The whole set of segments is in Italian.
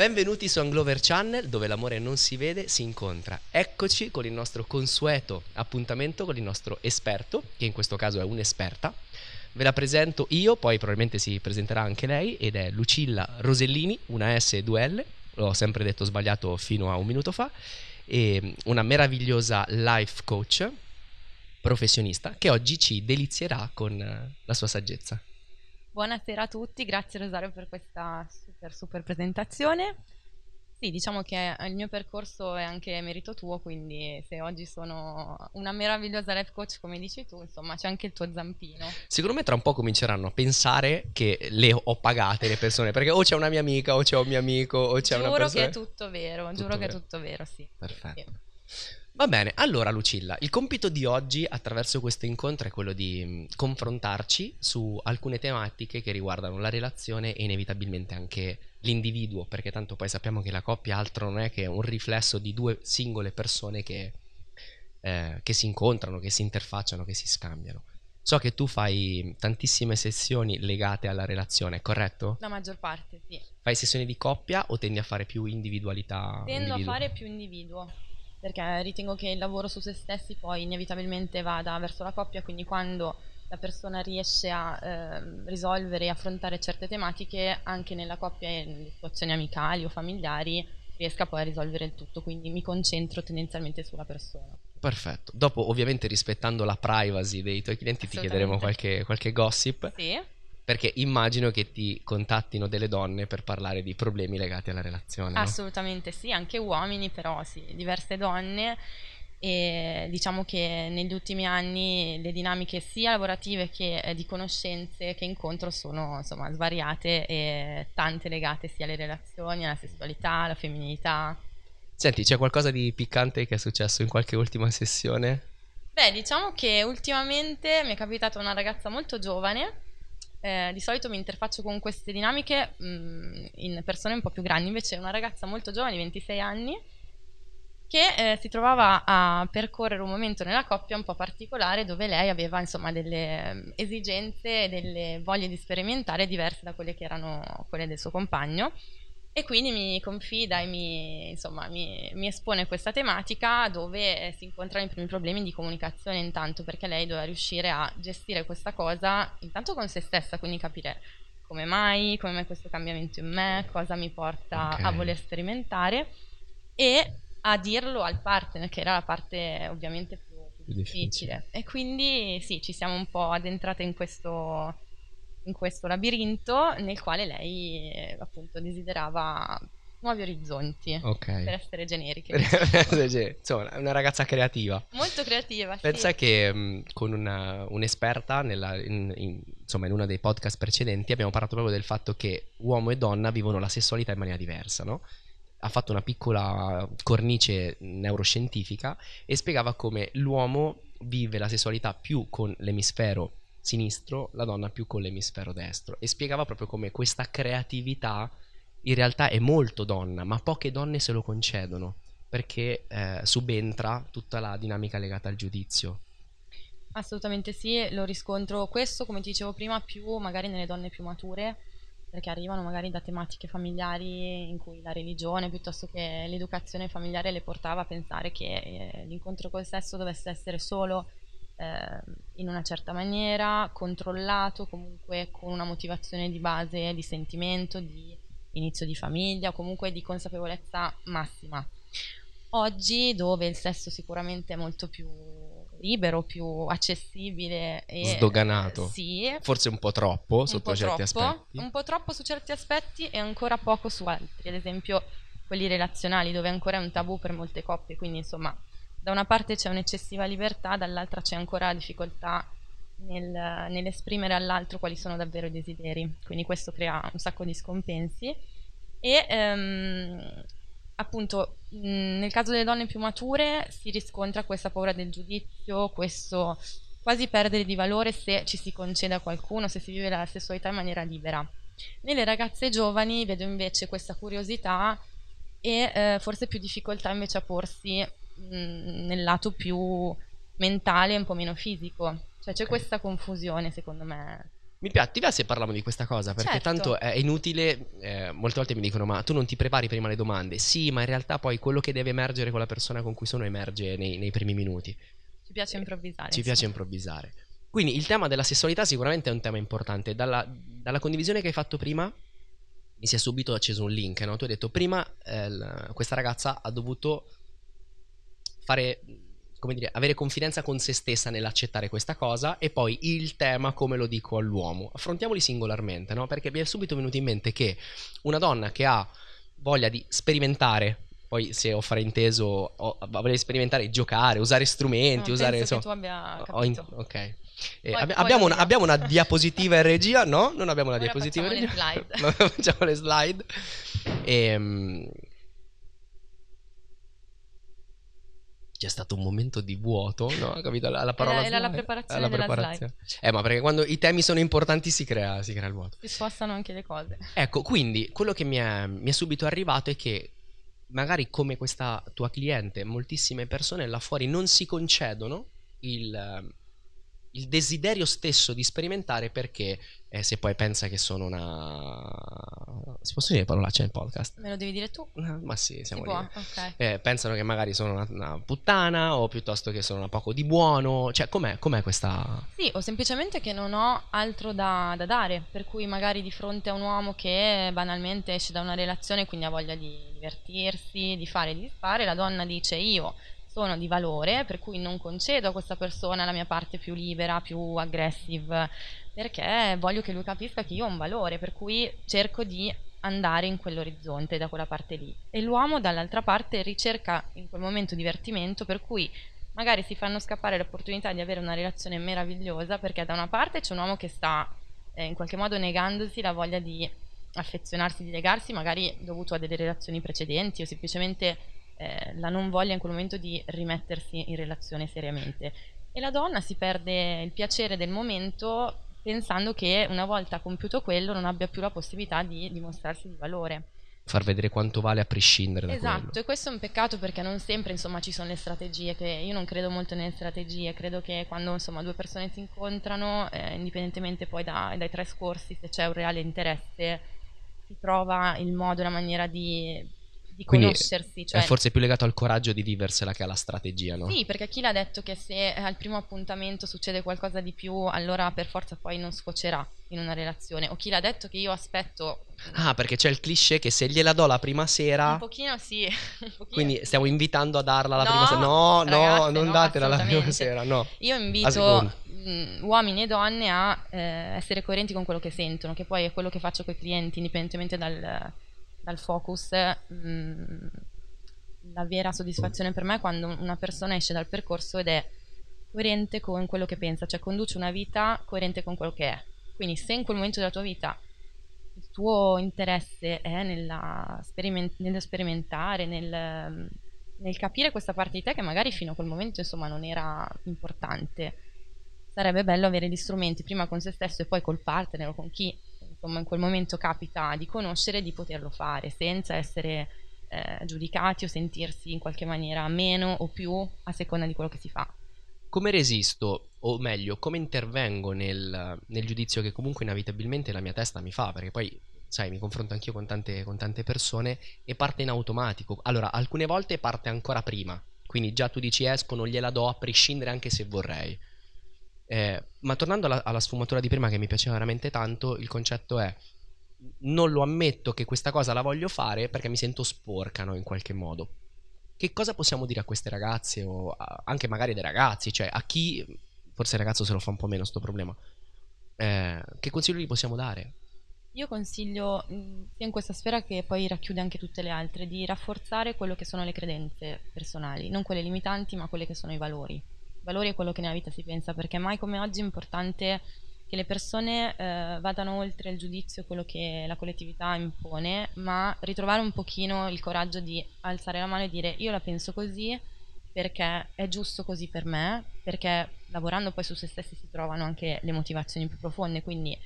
Benvenuti su Anglover Channel dove l'amore non si vede, si incontra. Eccoci con il nostro consueto appuntamento con il nostro esperto, che in questo caso è un'esperta. Ve la presento io, poi probabilmente si presenterà anche lei ed è Lucilla Rosellini, una S e due L, l'ho sempre detto sbagliato fino a un minuto fa, e una meravigliosa life coach professionista che oggi ci delizierà con eh, la sua saggezza. Buonasera a tutti, grazie Rosario per questa super super presentazione. Sì, diciamo che il mio percorso è anche merito tuo, quindi se oggi sono una meravigliosa life coach come dici tu, insomma c'è anche il tuo zampino. Secondo me tra un po' cominceranno a pensare che le ho pagate le persone, perché o c'è una mia amica o c'è un mio amico o c'è giuro una persona... Giuro che è tutto vero, tutto giuro vero. che è tutto vero, sì. Perfetto. Sì. Va bene, allora Lucilla, il compito di oggi attraverso questo incontro è quello di mh, confrontarci su alcune tematiche che riguardano la relazione e inevitabilmente anche l'individuo, perché tanto poi sappiamo che la coppia altro non è che un riflesso di due singole persone che, eh, che si incontrano, che si interfacciano, che si scambiano. So che tu fai tantissime sessioni legate alla relazione, corretto? La maggior parte, sì. Fai sessioni di coppia o tendi a fare più individualità? Tendo individuo? a fare più individuo, perché ritengo che il lavoro su se stessi poi inevitabilmente vada verso la coppia, quindi quando la persona riesce a ehm, risolvere e affrontare certe tematiche anche nella coppia e nelle situazioni amicali o familiari riesca poi a risolvere il tutto, quindi mi concentro tendenzialmente sulla persona. Perfetto. Dopo, ovviamente, rispettando la privacy dei tuoi clienti, ti chiederemo qualche, qualche gossip. Sì, Perché immagino che ti contattino delle donne per parlare di problemi legati alla relazione. no? assolutamente sì, anche uomini, però sì, diverse donne e diciamo che negli ultimi anni le dinamiche sia lavorative che eh, di conoscenze che incontro sono insomma svariate e tante legate sia alle relazioni, alla sessualità, alla femminilità. Senti, c'è qualcosa di piccante che è successo in qualche ultima sessione? Beh, diciamo che ultimamente mi è capitata una ragazza molto giovane. Eh, di solito mi interfaccio con queste dinamiche mh, in persone un po' più grandi, invece una ragazza molto giovane, di 26 anni, che eh, si trovava a percorrere un momento nella coppia un po' particolare dove lei aveva insomma delle mm, esigenze e delle voglie di sperimentare diverse da quelle che erano quelle del suo compagno e quindi mi confida e mi, insomma, mi, mi espone questa tematica dove eh, si incontrano i primi problemi di comunicazione intanto perché lei doveva riuscire a gestire questa cosa intanto con se stessa, quindi capire come mai, come mai questo cambiamento in me, cosa mi porta Ok. a voler sperimentare e a dirlo al partner, che era la parte ovviamente più, più Più difficile. difficile. E quindi sì, ci siamo un po' addentrate in questo, in questo labirinto nel quale lei eh, appunto desiderava nuovi orizzonti, Ok. per essere generiche. Insomma, una ragazza creativa. Molto creativa, sì. Pensa che mh, con una- un'esperta nella- in, in- insomma, in uno dei podcast precedenti abbiamo parlato proprio del fatto che uomo e donna vivono la sessualità in maniera diversa, no? Ha fatto una piccola cornice neuroscientifica e spiegava come l'uomo vive la sessualità più con l'emisfero sinistro, la donna più con l'emisfero destro e spiegava proprio come questa creatività in realtà è molto donna, ma poche donne se lo concedono perché eh, subentra tutta la dinamica legata al giudizio. Assolutamente sì, lo riscontro questo, come dicevo prima, più magari nelle donne più mature, perché arrivano magari da tematiche familiari in cui la religione piuttosto che l'educazione familiare le portava a pensare che eh, l'incontro col sesso dovesse essere solo eh, in una certa maniera, controllato, comunque con una motivazione di base di sentimento, di inizio di famiglia comunque di consapevolezza massima. Oggi, dove il sesso sicuramente è molto più libero, più accessibile e Sdoganato. sì, Forse un po' troppo sotto po' certi troppo, aspetti. un po' troppo su certi aspetti e ancora poco su altri, ad esempio quelli relazionali dove ancora è un tabù per molte coppie, quindi insomma da una parte c'è un'eccessiva libertà, dall'altra c'è ancora difficoltà nel- nell'esprimere all'altro quali sono davvero i desideri, quindi questo crea un sacco di scompensi e ehm, appunto mh, nel caso delle donne più mature si riscontra questa paura del giudizio, questo quasi perdere di valore se ci si concede a qualcuno, se si vive la sessualità in maniera libera. Nelle ragazze giovani vedo invece questa curiosità e eh, forse più difficoltà invece a porsi mh, nel lato più mentale e un po' meno fisico. Cioè c'è Ok. questa confusione secondo me. Mi piace, ti piace se parliamo di questa cosa? Perché Certo. tanto è inutile, eh, molte volte mi dicono ma tu non ti prepari prima le domande? Sì, ma in realtà poi quello che deve emergere con la persona con cui sono emerge nei, nei primi minuti. Ci piace improvvisare. Ci insomma. piace improvvisare. Quindi il tema della sessualità sicuramente è un tema importante. Dalla, dalla condivisione che hai fatto prima mi si è subito acceso un link, no? Tu hai detto prima eh, l- questa ragazza ha dovuto fare, come dire, avere confidenza con se stessa nell'accettare questa cosa e poi il tema come lo dico all'uomo. Affrontiamoli singolarmente, no? Perché mi è subito venuto in mente che una donna che ha voglia di sperimentare, poi se ho frainteso, ho di sperimentare, giocare, usare strumenti, No, usare... insomma, che tu abbia ho in- capito. ok. Eh, Poi- abbi- poi abbiamo, una, abbiamo una diapositiva in regia? No, non abbiamo una Ora diapositiva in facciamo le regia. slide. Facciamo le slide. Ehm, C'è stato un momento di vuoto, no? Capito? La, la parola era la slide. preparazione La della preparazione. Eh, ma perché quando i temi sono importanti si crea, si crea il vuoto. Si spostano anche le cose. Ecco, quindi quello che mi è, mi è subito arrivato è che magari come questa tua cliente, moltissime persone là fuori non si concedono il, il desiderio stesso di sperimentare perché eh, se poi pensa che sono una... Si possono dire parolacce nel podcast? Me lo devi dire tu. Eh, Ma sì, Si siamo può? lì. Ok. Eh, pensano che magari sono una, una puttana o piuttosto che sono una poco di buono. Cioè, com'è, com'è questa... Sì, o semplicemente che non ho altro da, da dare, per cui magari di fronte a un uomo che banalmente esce da una relazione e quindi ha voglia di divertirsi, di fare e di disfare, la donna dice io sono di valore, per cui non concedo a questa persona la mia parte più libera, più aggressive, perché voglio che lui capisca che io ho un valore, per cui cerco di andare in quell'orizzonte, da quella parte lì. E l'uomo dall'altra parte ricerca in quel momento divertimento, per cui magari si fanno scappare l'opportunità di avere una relazione meravigliosa perché da una parte c'è un uomo che sta eh, in qualche modo negandosi la voglia di affezionarsi, di legarsi, magari dovuto a delle relazioni precedenti o semplicemente eh, la non voglia in quel momento di rimettersi in relazione seriamente. E la donna si perde il piacere del momento pensando che una volta compiuto quello non abbia più la possibilità di dimostrarsi di valore. Far vedere quanto vale a prescindere da Esatto, quello. e questo è un peccato perché non sempre insomma ci sono le strategie, che io non credo molto nelle strategie, credo che quando insomma due persone si incontrano, eh, indipendentemente poi da- dai trascorsi, se c'è un reale interesse, si trova il modo, la maniera di, di Quindi conoscersi. Cioè, È forse più legato al coraggio di viversela che alla strategia, no? sì, perché chi l'ha detto che se al primo appuntamento succede qualcosa di più, allora per forza poi non sfocerà in una relazione. O chi l'ha detto che io aspetto Ah, perché c'è il cliché che se gliela do la prima sera, un pochino sì, un pochino quindi stiamo invitando a darla la No, prima sera. No, no, ragazze, non no, datela la prima sera, no. Io invito mh, uomini e donne a eh, essere coerenti con quello che sentono, che poi è quello che faccio con i clienti, indipendentemente dal, dal focus. mh, la vera soddisfazione per me è quando una persona esce dal percorso ed è coerente con quello che pensa, cioè conduce una vita coerente con quello che è. Quindi se in quel momento della tua vita il tuo interesse è nella sperimen- nello sperimentare, nel, nel capire questa parte di te che magari fino a quel momento insomma non era importante, sarebbe bello avere gli strumenti prima con se stesso e poi col partner o con chi insomma in quel momento capita di conoscere di poterlo fare senza essere eh, giudicati o sentirsi in qualche maniera meno o più a seconda di quello che si fa. Come resisto, o meglio, come intervengo nel, nel giudizio che comunque inevitabilmente la mia testa mi fa? Perché poi, sai, mi confronto anch'io con tante, con tante persone e parte in automatico. Allora, alcune volte parte ancora prima. Quindi già tu dici esco, non gliela do a prescindere anche se vorrei. Eh, ma tornando alla, alla sfumatura di prima che mi piaceva veramente tanto, il concetto è non lo ammetto che questa cosa la voglio fare perché mi sento sporca, no, in qualche modo. Che cosa possiamo dire a queste ragazze o a- anche magari dei ragazzi, cioè a chi forse il ragazzo se lo fa un po' meno sto problema. Eh, che consiglio gli possiamo dare? Io consiglio, mh, sia in questa sfera che poi racchiude anche tutte le altre, di rafforzare quello che sono le credenze personali, non quelle limitanti, ma quelle che sono i valori. Valori è quello che nella vita si pensa, perché mai come oggi è importante che le persone eh, vadano oltre il giudizio, quello che la collettività impone, ma ritrovare un pochino il coraggio di alzare la mano e dire io la penso così perché è giusto così per me, perché lavorando poi su se stessi si trovano anche le motivazioni più profonde, quindi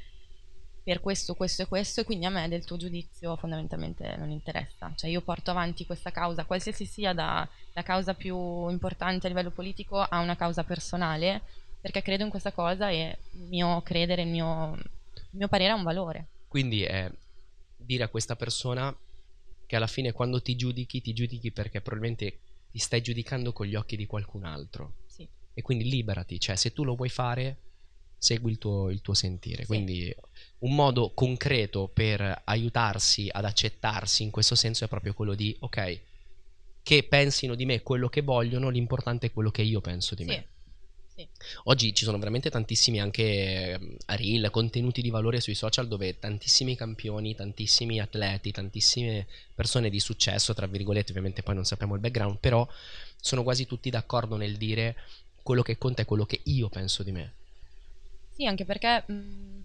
per questo, questo e questo, e quindi a me del tuo giudizio fondamentalmente non interessa. Cioè io porto avanti questa causa, qualsiasi sia da, la causa più importante a livello politico a una causa personale, perché credo in questa cosa e il mio credere, il mio il mio parere ha un valore. Quindi è dire a questa persona che alla fine quando ti giudichi, ti giudichi perché probabilmente ti stai giudicando con gli occhi di qualcun altro. Sì. E quindi liberati, cioè se tu lo vuoi fare, segui il tuo, il tuo sentire. Sì. Quindi un modo concreto per aiutarsi ad accettarsi in questo senso è proprio quello di, ok, che pensino di me quello che vogliono, l'importante è quello che io penso di Sì. me. Sì. Oggi ci sono veramente tantissimi anche ehm, reel, contenuti di valore sui social dove tantissimi campioni, tantissimi atleti, tantissime persone di successo, tra virgolette, ovviamente poi non sappiamo il background, però sono quasi tutti d'accordo nel dire quello che conta è quello che io penso di me. Sì, anche perché mh,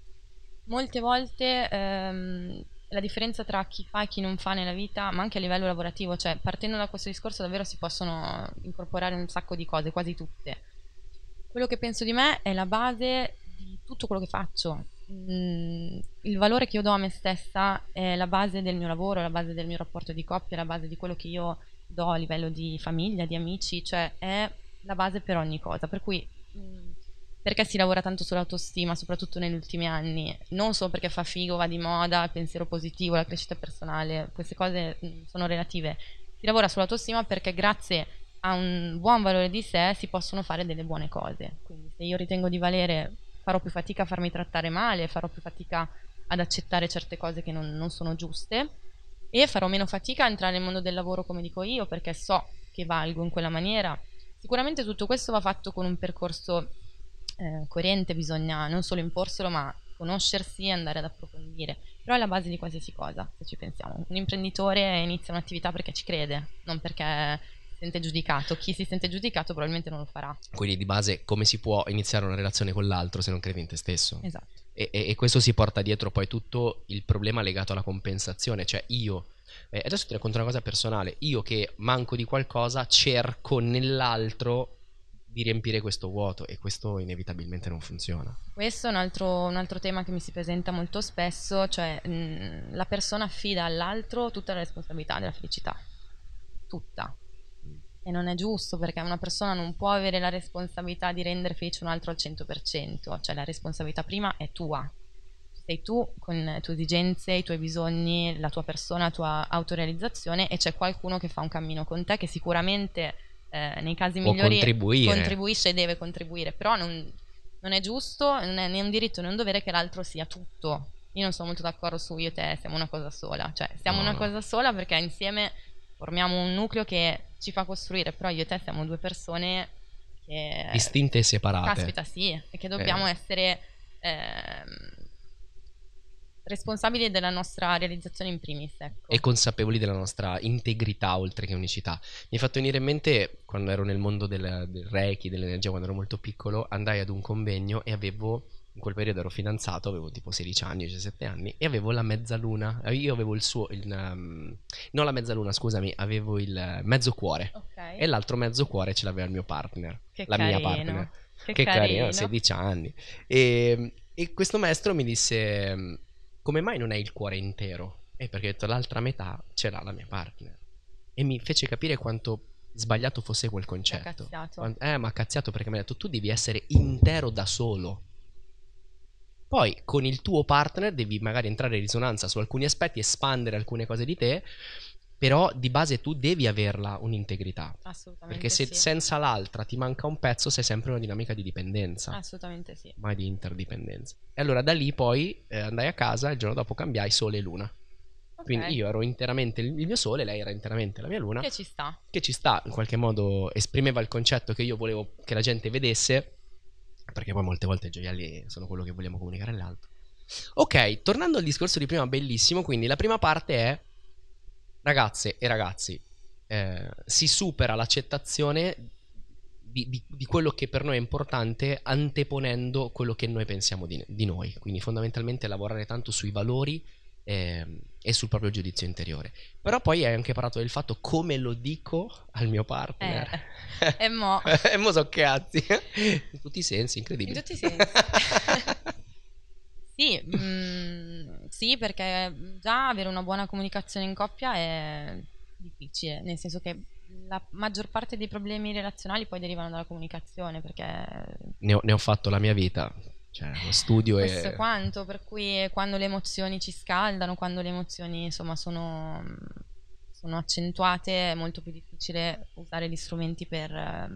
molte volte ehm, la differenza tra chi fa e chi non fa nella vita, ma anche a livello lavorativo, cioè partendo da questo discorso davvero si possono incorporare un sacco di cose, quasi tutte. Quello che penso di me è la base di tutto quello che faccio. Mm, il valore che io do a me stessa è la base del mio lavoro, la base del mio rapporto di coppia, la base di quello che io do a livello di famiglia, di amici, cioè è la base per ogni cosa. Per cui mm, perché si lavora tanto sull'autostima, soprattutto negli ultimi anni? Non solo perché fa figo, va di moda, il pensiero positivo, la crescita personale, queste cose mm, sono relative. Si lavora sull'autostima perché grazie a un buon valore di sé si possono fare delle buone cose. Quindi se io ritengo di valere, farò più fatica a farmi trattare male, farò più fatica ad accettare certe cose che non, non sono giuste e farò meno fatica a entrare nel mondo del lavoro come dico io perché so che valgo in quella maniera. Sicuramente tutto questo va fatto con un percorso eh, coerente, bisogna non solo imporselo ma conoscersi e andare ad approfondire. Però è la base di qualsiasi cosa, se ci pensiamo. Un imprenditore inizia un'attività perché ci crede, non perché si sente giudicato. Chi si sente giudicato probabilmente non lo farà. Quindi di base come si può iniziare una relazione con l'altro se non credi in te stesso? Esatto. E, e- e questo si porta dietro poi tutto il problema legato alla compensazione, cioè io, eh, adesso ti racconto una cosa personale, io che manco di qualcosa cerco nell'altro di riempire questo vuoto e questo inevitabilmente non funziona. Questo è un altro, un altro tema che mi si presenta molto spesso, cioè mh, la persona affida all'altro tutta la responsabilità della felicità. Tutta. E non è giusto perché una persona non può avere la responsabilità di rendere felice un altro al 100%, cioè la responsabilità prima è tua. Sei tu con le tue esigenze, i tuoi bisogni, la tua persona, la tua autorealizzazione e c'è qualcuno che fa un cammino con te che sicuramente eh, nei casi Può migliori contribuisce e deve contribuire, però non, non è giusto, non è né un diritto né un dovere che l'altro sia tutto. Io non sono molto d'accordo su io e te siamo una cosa sola, cioè siamo No, una no. cosa sola perché insieme formiamo un nucleo che ci fa costruire, però io e te siamo due persone che Distinte e separate. caspita sì, e che dobbiamo Eh. essere ehm, responsabili della nostra realizzazione in primis, ecco. e consapevoli della nostra integrità oltre che unicità. Mi è fatto venire in mente quando ero nel mondo del, del Reiki, dell'energia, quando ero molto piccolo, andai ad un convegno e avevo, in quel periodo ero fidanzato, avevo tipo 16 anni, 17 anni, e avevo la mezzaluna, Eh, io avevo il suo, il, um, non la mezzaluna, scusami, avevo il mezzo cuore. Ok. E l'altro mezzo cuore ce l'aveva il mio partner, Che la mia carino. partner. Che, Che carino, carino. 16 anni. E, e questo maestro mi disse: Come mai non è il cuore intero? E perché ho detto l'altra metà ce l'ha la mia partner. E mi fece capire quanto sbagliato fosse quel concetto. cazziato. Quan- Eh, ma cazziato perché mi ha detto: Tu devi essere intero da solo. Poi con il tuo partner devi magari entrare in risonanza su alcuni aspetti, espandere alcune cose di te, però di base tu devi averla un'integrità. Assolutamente Perché se sì. senza l'altra ti manca un pezzo, sei sempre una dinamica di dipendenza, Assolutamente sì. mai di interdipendenza. E allora da lì poi eh, andai a casa e il giorno dopo cambiai sole e luna. Ok. Quindi io ero interamente il mio sole, lei era interamente la mia luna, Che ci sta. che ci sta, in qualche modo esprimeva il concetto che io volevo che la gente vedesse, perché poi molte volte i gioielli sono quello che vogliamo comunicare all'altro. Ok, tornando al discorso di prima, bellissimo, quindi la prima parte è, ragazze e ragazzi, eh, si supera l'accettazione di, di- di quello che per noi è importante anteponendo quello che noi pensiamo di, di noi, quindi fondamentalmente lavorare tanto sui valori ehm, e sul proprio giudizio interiore. Però poi hai anche parlato del fatto come lo dico al mio partner. Eh, e mo. e mo so cazzi. In tutti i sensi, incredibile. In tutti i sensi. Sì, mm, sì, perché già avere una buona comunicazione in coppia è difficile, nel senso che la maggior parte dei problemi relazionali poi derivano dalla comunicazione, perché ne, ho, ne ho fatto la mia vita. Cioè, lo studio Questo è... quanto, per cui quando le emozioni ci scaldano, quando le emozioni insomma sono, sono accentuate, è molto più difficile usare gli strumenti per eh,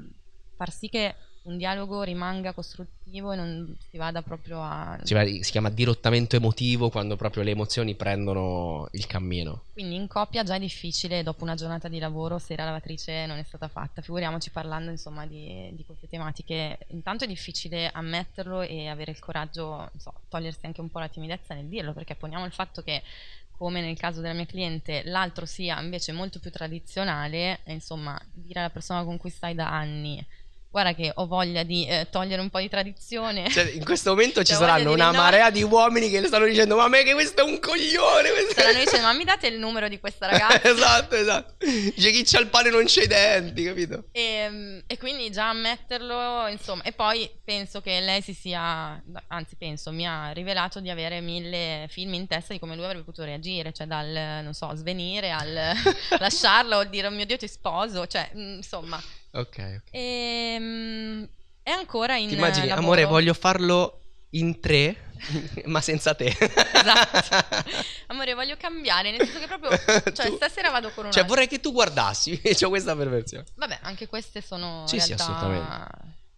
far sì che un dialogo rimanga costruttivo e non si vada proprio a... Si, va- si chiama dirottamento emotivo quando proprio le emozioni prendono il cammino. Quindi in coppia già è difficile dopo una giornata di lavoro se la lavatrice non è stata fatta. Figuriamoci parlando insomma di, di queste tematiche. Intanto è difficile ammetterlo e avere il coraggio, so, togliersi anche un po' la timidezza nel dirlo, perché poniamo il fatto che come nel caso della mia cliente, l'altro sia invece molto più tradizionale, e insomma, dire alla persona con cui stai da anni guarda che ho voglia di eh, togliere un po' di tradizione. Cioè, in questo momento ci Cioè, saranno una no. marea di uomini che le stanno dicendo ma me che questo è un coglione questo Saranno dicendo, ma mi date il numero di questa ragazza? esatto esatto dice chi c'ha il pane non c'ha i denti capito E, e quindi già ammetterlo, insomma, e poi penso che lei si sia, anzi penso, mi ha rivelato di avere mille film in testa di come lui avrebbe potuto reagire, cioè dal, non so, svenire al lasciarlo o dire, oh mio Dio ti sposo, cioè, mm, insomma. Ok E, mm, è ancora in ti immagini lavoro. amore voglio farlo in tre ma senza te Esatto. Amore, voglio cambiare, nel senso che proprio, cioè Tu- stasera vado con una... cioè vorrei che tu guardassi c'ho questa perversione Vabbè, anche queste sono Sì, sì, realtà, assolutamente.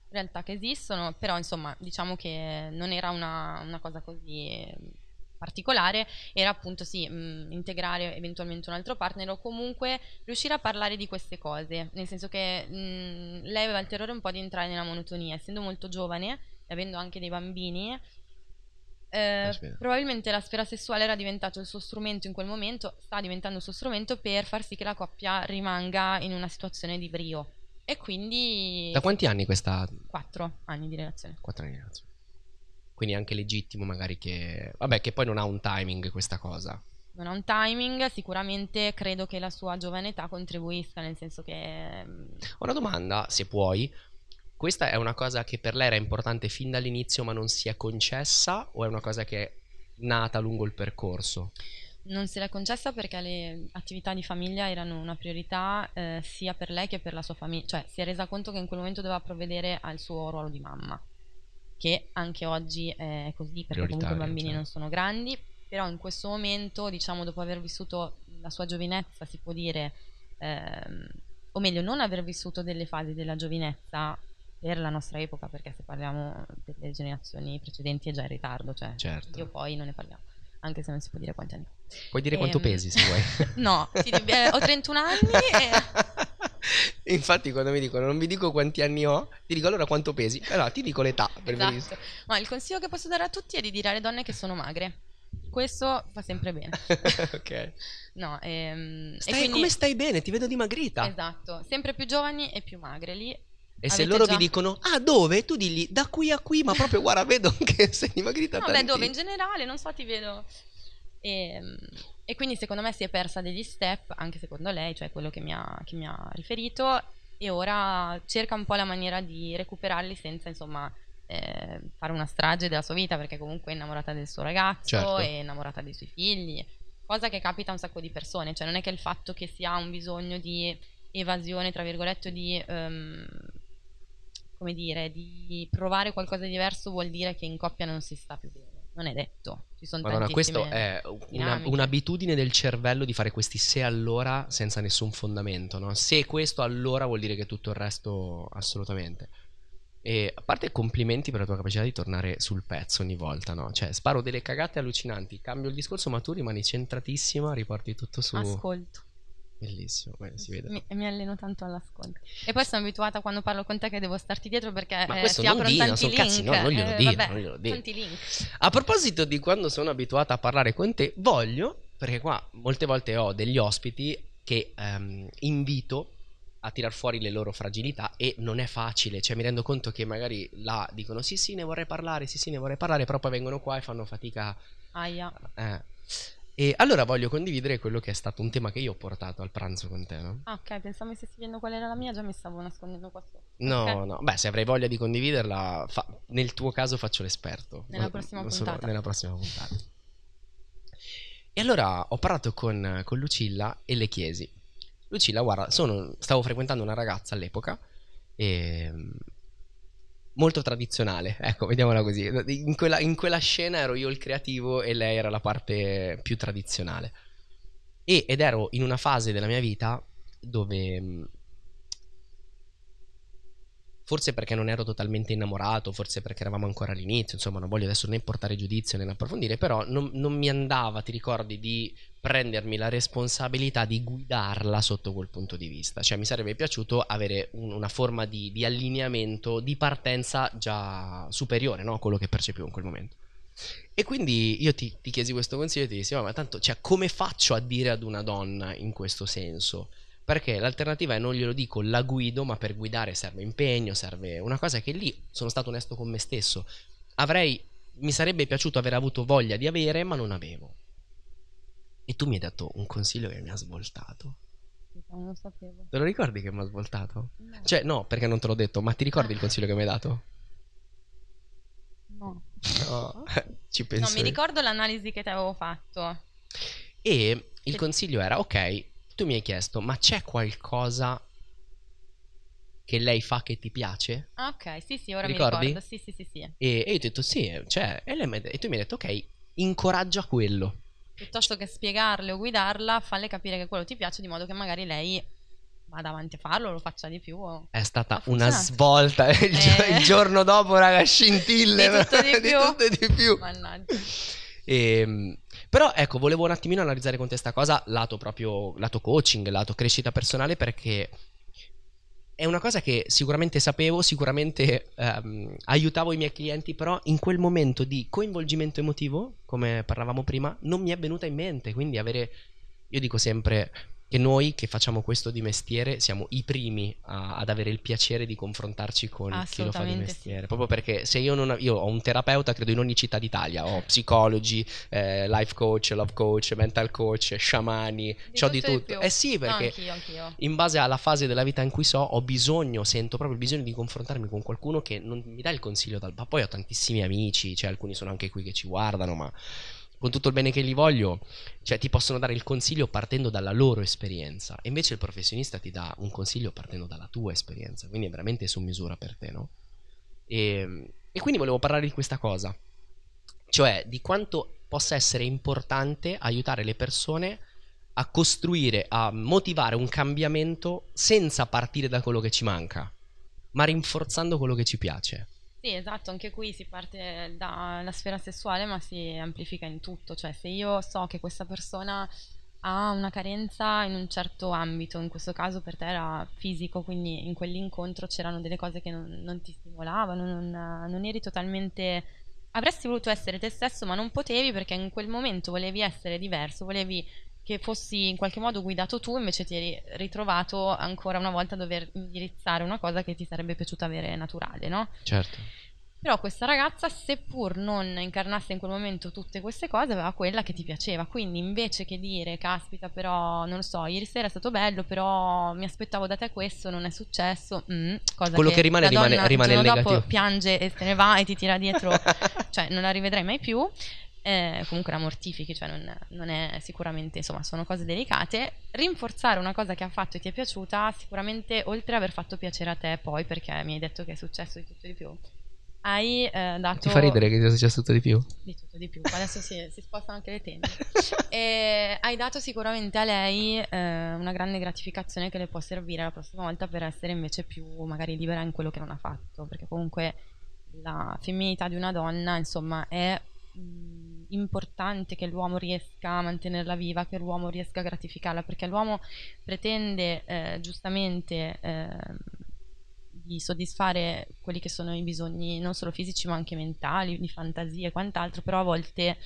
realtà che esistono, però insomma diciamo che non era una, una cosa così particolare, era appunto sì, mh, integrare eventualmente un altro partner o comunque riuscire a parlare di queste cose, nel senso che mh, lei aveva il terrore un po' di entrare nella monotonia, essendo molto giovane e avendo anche dei bambini. eh, probabilmente la sfera sessuale era diventato il suo strumento in quel momento, sta diventando il suo strumento per far sì che la coppia rimanga in una situazione di brio. E quindi da quanti anni questa quattro anni di relazione. 4 anni di relazione. Quindi è anche legittimo magari che vabbè che poi non ha un timing questa cosa Non ha un timing, sicuramente credo che la sua giovane età contribuisca, nel senso che mm, Una domanda, se puoi. Questa è una cosa che per lei era importante fin dall'inizio ma non si è concessa o è una cosa che è nata lungo il percorso? non se l'è concessa perché le attività di famiglia erano una priorità eh, sia per lei che per la sua famiglia, cioè si è resa conto che in quel momento doveva provvedere al suo ruolo di mamma, che anche oggi è così perché comunque i bambini certo. non sono grandi, però in questo momento, diciamo dopo aver vissuto la sua giovinezza, si può dire, ehm, o meglio non aver vissuto delle fasi della giovinezza per la nostra epoca, perché se parliamo delle generazioni precedenti è già in ritardo, cioè Certo. io poi non ne parliamo, anche se non si può dire quanti anni. Puoi dire quanto Ehm, pesi se vuoi. No, ti eh, ho 31 anni e... Infatti quando mi dicono non vi dico quanti anni ho, ti dico allora quanto pesi. Allora ti dico l'età. Esatto. Ma il consiglio che posso dare a tutti è di dire alle donne che sono magre. Questo fa sempre bene. ok. No, ehm, e Stai, quindi- Come stai bene? Ti vedo dimagrita. Esatto, sempre più giovani e più magre lì. E se loro già- vi dicono, ah dove? Tu digli, da qui a qui, ma proprio guarda, vedo che sei dimagrita No, beh, dove in generale, non so, ti vedo. E, e quindi secondo me si è persa degli step, anche secondo lei, cioè quello che mi ha, che mi ha riferito, e ora cerca un po' la maniera di recuperarli senza, insomma, eh, fare una strage della sua vita, perché comunque è innamorata del suo ragazzo, Certo. è innamorata dei suoi figli, cosa che capita a un sacco di persone, cioè non è che il fatto che si ha un bisogno di evasione, tra virgolette, di... ehm, come dire, di provare qualcosa di diverso vuol dire che in coppia non si sta più bene. Non è detto. Ci sono Madonna, questo è una- un'abitudine del cervello di fare questi se allora senza nessun fondamento, no? Se questo allora vuol dire che tutto il resto assolutamente. E a parte complimenti per la tua capacità di tornare sul pezzo ogni volta, no? Cioè, sparo delle cagate allucinanti, cambio il discorso, ma tu rimani centratissima, riporti tutto su. Ascolto. Bellissimo, beh, si vede. Mi, mi alleno tanto all'ascolto. E poi sono abituata quando parlo con te che devo starti dietro perché Ma eh, si non aprono dire, tanti link. cazzi, no, non glielo eh, dire, non glielo dire. Tanti link. A proposito di quando sono abituata a parlare con te, voglio, perché qua molte volte ho degli ospiti che ehm, invito a tirar fuori le loro fragilità e non è facile, cioè mi rendo conto che magari là dicono sì sì ne vorrei parlare, sì sì ne vorrei parlare, però poi vengono qua e fanno fatica. Aia. eh. E allora voglio condividere quello che è stato un tema che io ho portato al pranzo con te, no? Ah, ok, pensavo mi stessi chiedendo qual era la mia, già mi stavo nascondendo qua sotto. No, Ok. no, beh, se avrei voglia di condividerla, fa- nel tuo caso faccio l'esperto. Nella prossima non solo- puntata. nella prossima puntata. E allora ho parlato con, con Lucilla e le chiesi. Lucilla, guarda, sono- stavo frequentando una ragazza all'epoca e, molto tradizionale, ecco, vediamola così. In quella, in quella, scena ero io il creativo e lei era la parte più tradizionale. E, ed ero in una fase della mia vita dove forse perché non ero totalmente innamorato, forse perché eravamo ancora all'inizio, insomma non voglio adesso né portare giudizio né approfondire, però non, non, mi andava, ti ricordi, di prendermi la responsabilità di guidarla sotto quel punto di vista, cioè mi sarebbe piaciuto avere un, una forma di, di, allineamento, di partenza già superiore no? a quello che percepivo in quel momento. E quindi io ti, ti chiesi questo consiglio e ti dissi, ma tanto, cioè, come faccio a dire ad una donna in questo senso? Perché l'alternativa è non glielo dico, la guido, ma per guidare serve impegno, serve una cosa che lì sono stato onesto con me stesso. Avrei, mi sarebbe piaciuto aver avuto voglia di avere, ma non avevo. E tu mi hai dato un consiglio che mi ha svoltato. Non lo sapevo. Te lo ricordi che mi ha svoltato? No. Cioè, no, perché non te l'ho detto, ma ti ricordi il consiglio che mi hai dato? No. No, ci penso. No, mi ricordo l'analisi che ti avevo fatto. E il consiglio era, ok, tu mi hai chiesto, ma c'è qualcosa che lei fa che ti piace? Ok, sì, sì, ora Ricordi? mi ricordo. Sì, sì, sì, sì. E, e io ti ho detto sì, cioè, e, lei, e tu mi hai detto ok, incoraggia quello. Piuttosto che spiegarle o guidarla, falle capire che quello ti piace di modo che magari lei vada avanti a farlo, lo faccia di più. O... È stata una svolta. Il, Eh. il giorno dopo, raga, scintille. Di tutto di tutto e di più. Mannaggia. Ehm, però ecco, volevo un attimino analizzare con te sta cosa, lato proprio, lato coaching, lato crescita personale, perché è una cosa che sicuramente sapevo, sicuramente ehm, aiutavo i miei clienti, però in quel momento di coinvolgimento emotivo, come parlavamo prima, non mi è venuta in mente, quindi avere, io dico sempre che noi che facciamo questo di mestiere siamo i primi a- ad avere il piacere di confrontarci con chi lo fa di mestiere. sì. Proprio perché se io non io ho un terapeuta, credo in ogni città d'Italia, ho psicologi, eh, life coach, love coach, mental coach, sciamani, c'ho di tutto. Eh sì, No, perché anch'io, anch'io. in base alla fase della vita in cui so, ho bisogno, sento proprio il bisogno di confrontarmi con qualcuno che non mi dà il consiglio dal... Ma poi ho tantissimi amici, cioè alcuni sono anche qui che ci guardano, ma con tutto il bene che gli voglio, cioè ti possono dare il consiglio partendo dalla loro esperienza. E invece il professionista ti dà un consiglio partendo dalla tua esperienza, quindi è veramente su misura per te, no? E, e quindi volevo parlare di questa cosa, cioè di quanto possa essere importante aiutare le persone a costruire, a motivare un cambiamento senza partire da quello che ci manca, ma rinforzando quello che ci piace. Sì, esatto, anche qui si parte dalla sfera sessuale ma si amplifica in tutto, cioè se io so che questa persona ha una carenza in un certo ambito, in questo caso per te era fisico, quindi in quell'incontro c'erano delle cose che non, non ti stimolavano, non, non eri totalmente... Avresti voluto essere te stesso ma non potevi perché in quel momento volevi essere diverso, volevi che fossi in qualche modo guidato tu, invece ti eri ritrovato ancora una volta a dover indirizzare una cosa che ti sarebbe piaciuta avere naturale, no? Certo. Però questa ragazza, seppur non incarnasse in quel momento tutte queste cose, aveva quella che ti piaceva. Quindi invece che dire, caspita, però, non lo so, ieri sera è stato bello, però mi aspettavo da te questo, non è successo. mm, cosa Quello che rimane, la rimane- donna rimane il il dopo negativo. piange e se ne va e ti tira dietro, cioè non la rivedrai mai più. Eh, comunque la mortifichi, cioè non, non è sicuramente, insomma, sono cose delicate. Rinforzare una cosa che ha fatto e ti è piaciuta, sicuramente oltre ad aver fatto piacere a te poi, perché mi hai detto che è successo di tutto di più, hai eh, dato Ti fa ridere che sia successo tutto di più? di tutto di più. Adesso si, si spostano anche le tende. E hai dato sicuramente a lei eh, una grande gratificazione che le può servire la prossima volta per essere invece più magari libera in quello che non ha fatto, perché comunque la femminilità di una donna, insomma, è mh, importante che l'uomo riesca a mantenerla viva, che l'uomo riesca a gratificarla, perché l'uomo pretende eh, giustamente ehm, di soddisfare quelli che sono i bisogni non solo fisici ma anche mentali, di fantasia e quant'altro, però a volte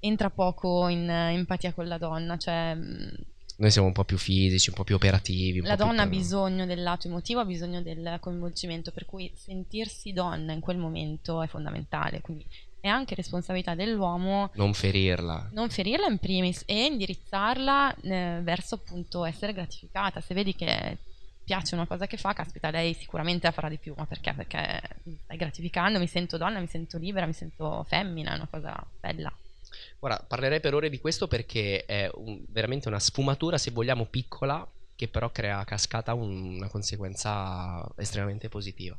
entra poco in eh, empatia con la donna, cioè mh, Noi siamo un po' più fisici, un po' più operativi. la donna ha bisogno del lato emotivo, ha bisogno del coinvolgimento, per cui sentirsi donna in quel momento è fondamentale, quindi è anche responsabilità dell'uomo Non ferirla. non ferirla in primis e indirizzarla eh, verso appunto essere gratificata. Se vedi che piace una cosa che fa, caspita, lei sicuramente la farà di più, ma perché? Perché mi stai gratificando, mi sento donna, mi sento libera, mi sento femmina, è una cosa bella. Guarda, parlerei per ore di questo perché è un- veramente una sfumatura, se vogliamo, piccola, che però crea a cascata un- una conseguenza estremamente positiva.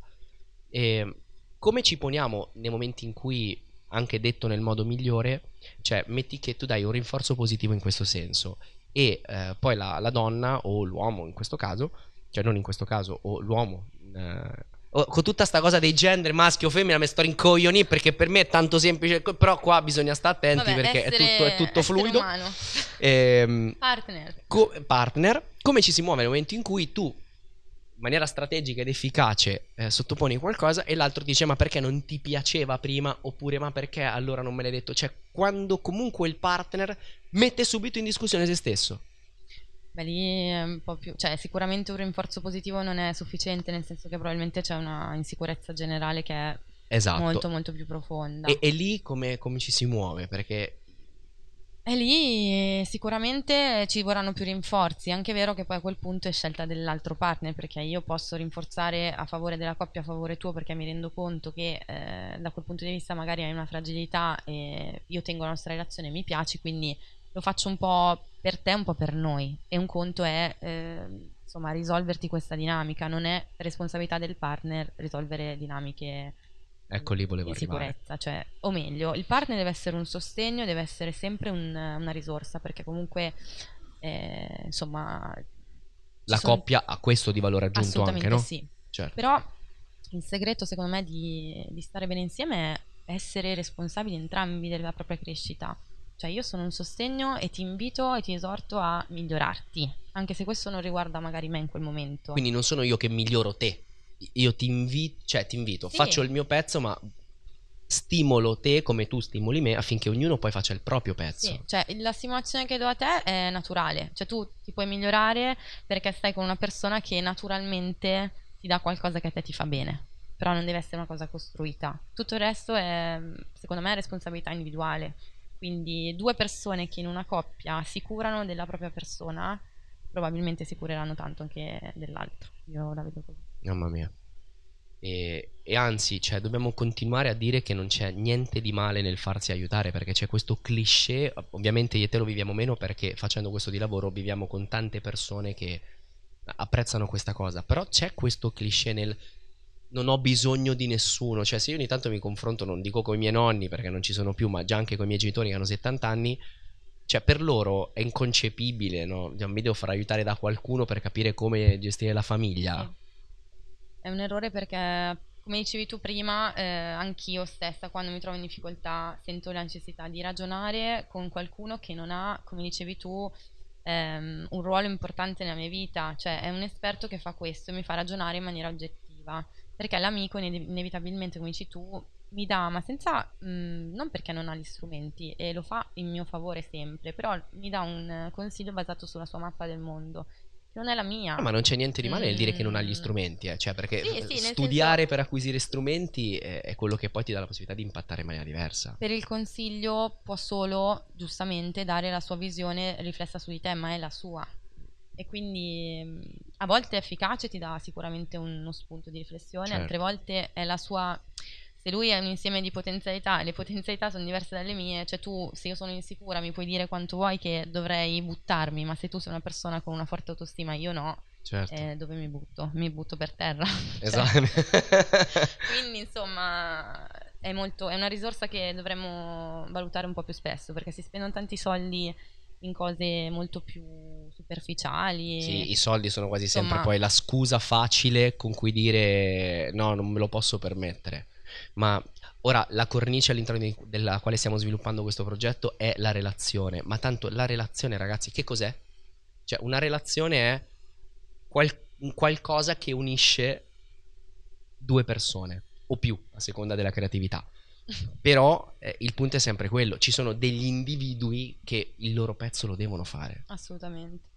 E come ci poniamo nei momenti in cui, anche detto nel modo migliore, cioè metti che tu dai un rinforzo positivo in questo senso. E eh, poi la, la, donna o l'uomo in questo caso, cioè non in questo caso, o l'uomo... Eh, con tutta sta cosa dei gender maschio o femmina mi sto rincoglionì perché per me è tanto semplice però qua bisogna stare attenti Vabbè, perché essere, è tutto, è tutto fluido. ehm, partner. co- partner come ci si muove nel momento in cui tu in maniera strategica ed efficace eh, sottoponi qualcosa e l'altro dice ma perché non ti piaceva prima oppure ma perché allora non me l'hai detto cioè quando comunque il partner mette subito in discussione se stesso Beh, lì è un po' più, cioè sicuramente un rinforzo positivo non è sufficiente, nel senso che probabilmente c'è una insicurezza generale che è esatto. molto molto più profonda. E, e lì come, come, ci si muove? Perché... E lì sicuramente ci vorranno più rinforzi, è anche vero che poi a quel punto è scelta dell'altro partner, perché io posso rinforzare a favore della coppia, a favore tuo, perché mi rendo conto che eh, da quel punto di vista magari hai una fragilità e io tengo la nostra relazione e mi piaci, quindi lo faccio un po' per te, un po' per noi. E un conto è eh, insomma risolverti questa dinamica, non è responsabilità del partner risolvere dinamiche ecco lì volevo di sicurezza, cioè, o meglio, il partner deve essere un sostegno, deve essere sempre un, una risorsa, perché comunque eh, insomma la coppia ha questo di valore aggiunto anche, no? Sì. Certo. Però il segreto secondo me di, di stare bene insieme è essere responsabili entrambi della propria crescita cioè io sono un sostegno e ti invito e ti esorto a migliorarti, anche se questo non riguarda magari me in quel momento. Quindi non sono io che miglioro te, io ti invito, cioè ti invito, sì. faccio il mio pezzo ma stimolo te come tu stimoli me affinché ognuno poi faccia il proprio pezzo. Sì, cioè la stimolazione che do a te è naturale, cioè tu ti puoi migliorare perché stai con una persona che naturalmente ti dà qualcosa che a te ti fa bene, però non deve essere una cosa costruita. Tutto il resto è, secondo me, responsabilità individuale. Quindi due persone che in una coppia si curano della propria persona, probabilmente si cureranno tanto anche dell'altro. Io la vedo così. Mamma mia. E, e, anzi, cioè, dobbiamo continuare a dire che non c'è niente di male nel farsi aiutare perché c'è questo cliché. Ovviamente io e te lo viviamo meno perché facendo questo di lavoro viviamo con tante persone che apprezzano questa cosa. Però c'è questo cliché nel non ho bisogno di nessuno. Cioè, se io ogni tanto mi confronto, non dico con i miei nonni perché non ci sono più, ma già anche con i miei genitori che hanno 70 anni, cioè per loro è inconcepibile, no? Cioè, mi devo far aiutare da qualcuno per capire come gestire la famiglia. È un errore perché, come dicevi tu prima, eh, anch'io stessa quando mi trovo in difficoltà sento la necessità di ragionare con qualcuno che non ha, come dicevi tu, ehm, un ruolo importante nella mia vita, cioè è un esperto che fa questo mi fa ragionare in maniera oggettiva perché l'amico inevitabilmente, come dici tu, mi dà, ma senza, mh, mm, non perché non ha gli strumenti e lo fa in mio favore sempre, però mi dà un consiglio basato sulla sua mappa del mondo. Non è la mia. No, ma non c'è niente di male nel dire che non ha gli mm. strumenti, eh. cioè perché sì, sì, studiare senso... per acquisire strumenti è, è, quello che poi ti dà la possibilità di impattare in maniera diversa. Per il consiglio può solo, giustamente, dare la sua visione riflessa su di te, ma è la sua e quindi a volte è efficace, ti dà sicuramente uno spunto di riflessione, certo. altre volte è la sua se lui è un insieme di potenzialità e le potenzialità sono diverse dalle mie, cioè tu se io sono insicura mi puoi dire quanto vuoi che dovrei buttarmi, ma se tu sei una persona con una forte autostima io no, certo. eh, dove mi butto? Mi butto per terra. Esatto. Quindi insomma è, molto, è una risorsa che dovremmo valutare un po' più spesso perché si spendono tanti soldi in cose molto più superficiali. Sì, i soldi sono quasi Insomma, sempre poi la scusa facile con cui dire no, non me lo posso permettere. Ma ora la cornice all'interno di, della quale stiamo sviluppando questo progetto è la relazione. Ma tanto la relazione, ragazzi, che cos'è? Cioè, una relazione è qual- qualcosa che unisce due persone o più, a seconda della creatività. Però eh, il punto è sempre quello, ci sono degli individui che il loro pezzo lo devono fare. Assolutamente.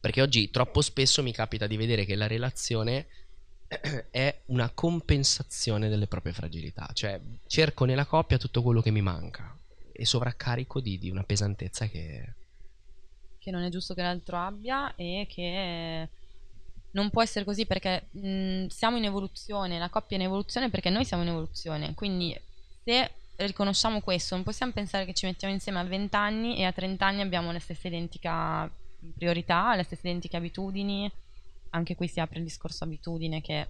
Perché oggi troppo spesso mi capita di vedere che la relazione è una compensazione delle proprie fragilità, cioè cerco nella coppia tutto quello che mi manca e sovraccarico di, di una pesantezza che... che non è giusto che l'altro abbia e che non può essere così perché mh, siamo in evoluzione, la coppia è in evoluzione perché noi siamo in evoluzione, quindi se riconosciamo questo, non possiamo pensare che ci mettiamo insieme a 20 anni e a 30 anni abbiamo la stessa identica priorità, le stesse identiche abitudini, anche qui si apre il discorso abitudine che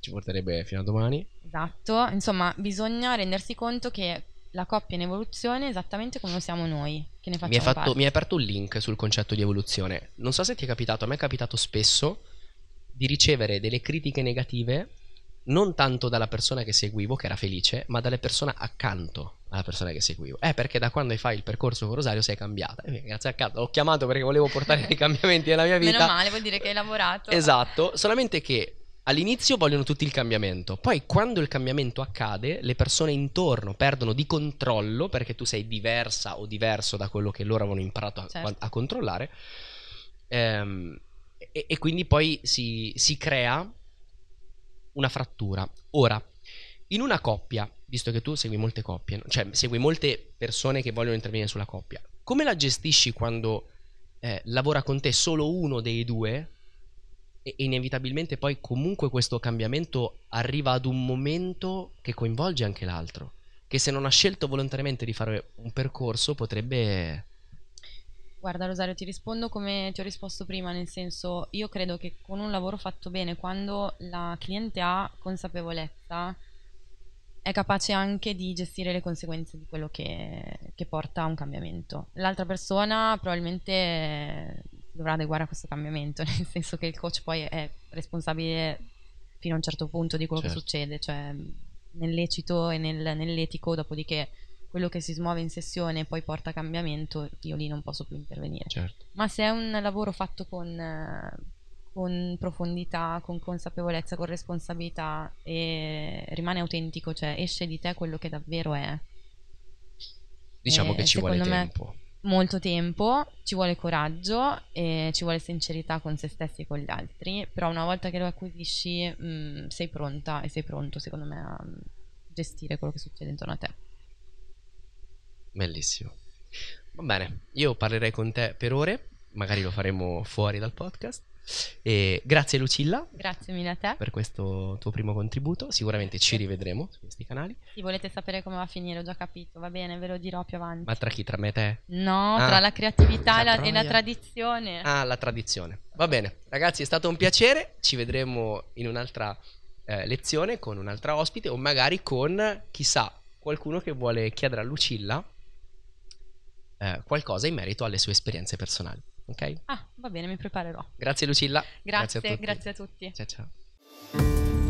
ci porterebbe fino a domani. Esatto, insomma, bisogna rendersi conto che la coppia in evoluzione è esattamente come lo siamo noi, che ne Mi hai, facciamo fatto- mi hai aperto un link sul concetto di evoluzione. Non so se ti è capitato, a me è capitato spesso di ricevere delle critiche negative non tanto dalla persona che seguivo, che era felice, ma dalle persone accanto alla persona che seguivo. Eh, perché da quando fai il percorso con Rosario sei cambiata. E grazie a cazzo, l'ho chiamato perché volevo portare dei cambiamenti nella mia vita. Meno male, vuol dire che hai lavorato. Esatto, solamente che all'inizio vogliono tutti il cambiamento, poi quando il cambiamento accade, le persone intorno perdono di controllo perché tu sei diversa o diverso da quello che loro avevano imparato a, Certo. a controllare. Ehm, e, e quindi poi si, si crea una frattura. Ora, in una coppia, visto che tu segui molte coppie, cioè segui molte persone che vogliono intervenire sulla coppia, come la gestisci quando eh, lavora con te solo uno dei due e inevitabilmente poi comunque questo cambiamento arriva ad un momento che coinvolge anche l'altro, che se non ha scelto volontariamente di fare un percorso potrebbe... Guarda Rosario, ti rispondo come ti ho risposto prima, nel senso io credo che con un lavoro fatto bene, quando la cliente ha consapevolezza, è capace anche di gestire le conseguenze di quello che, che porta a un cambiamento. L'altra persona probabilmente dovrà adeguare a questo cambiamento, nel senso che il coach poi è responsabile fino a un certo punto di quello Certo. che succede, cioè nel lecito e nel- nell'etico, dopodiché quello che si smuove in sessione poi porta cambiamento, io lì non posso più intervenire. Certo. Ma se è un lavoro fatto con, eh, con profondità, con consapevolezza, con responsabilità e rimane autentico, cioè esce di te quello che davvero è. Diciamo Eh, che ci vuole tempo. Molto tempo, ci vuole coraggio e ci vuole sincerità con se stessi e con gli altri, però una volta che lo acquisisci mh, sei pronta e sei pronto secondo me a mm, gestire quello che succede intorno a te. Bellissimo. Va bene, io parlerei con te per ore, magari lo faremo fuori dal podcast. E grazie Lucilla Grazie mille a te. per questo tuo primo contributo, sicuramente ci rivedremo su questi canali. Se volete sapere come va a finire, ho già capito, va bene, ve lo dirò più avanti. Ma tra chi? Tra me e te? No, Ah, tra la creatività e la, e la tradizione. Ah, la tradizione. Va bene, ragazzi, è stato un piacere. Ci vedremo in un'altra eh, lezione con un'altra ospite o magari con, chissà, qualcuno che vuole chiedere a Lucilla eh, qualcosa in merito alle sue esperienze personali. Ok? Ah, va bene, mi preparerò. Grazie Lucilla. Grazie, a tutti. grazie a tutti. Ciao ciao.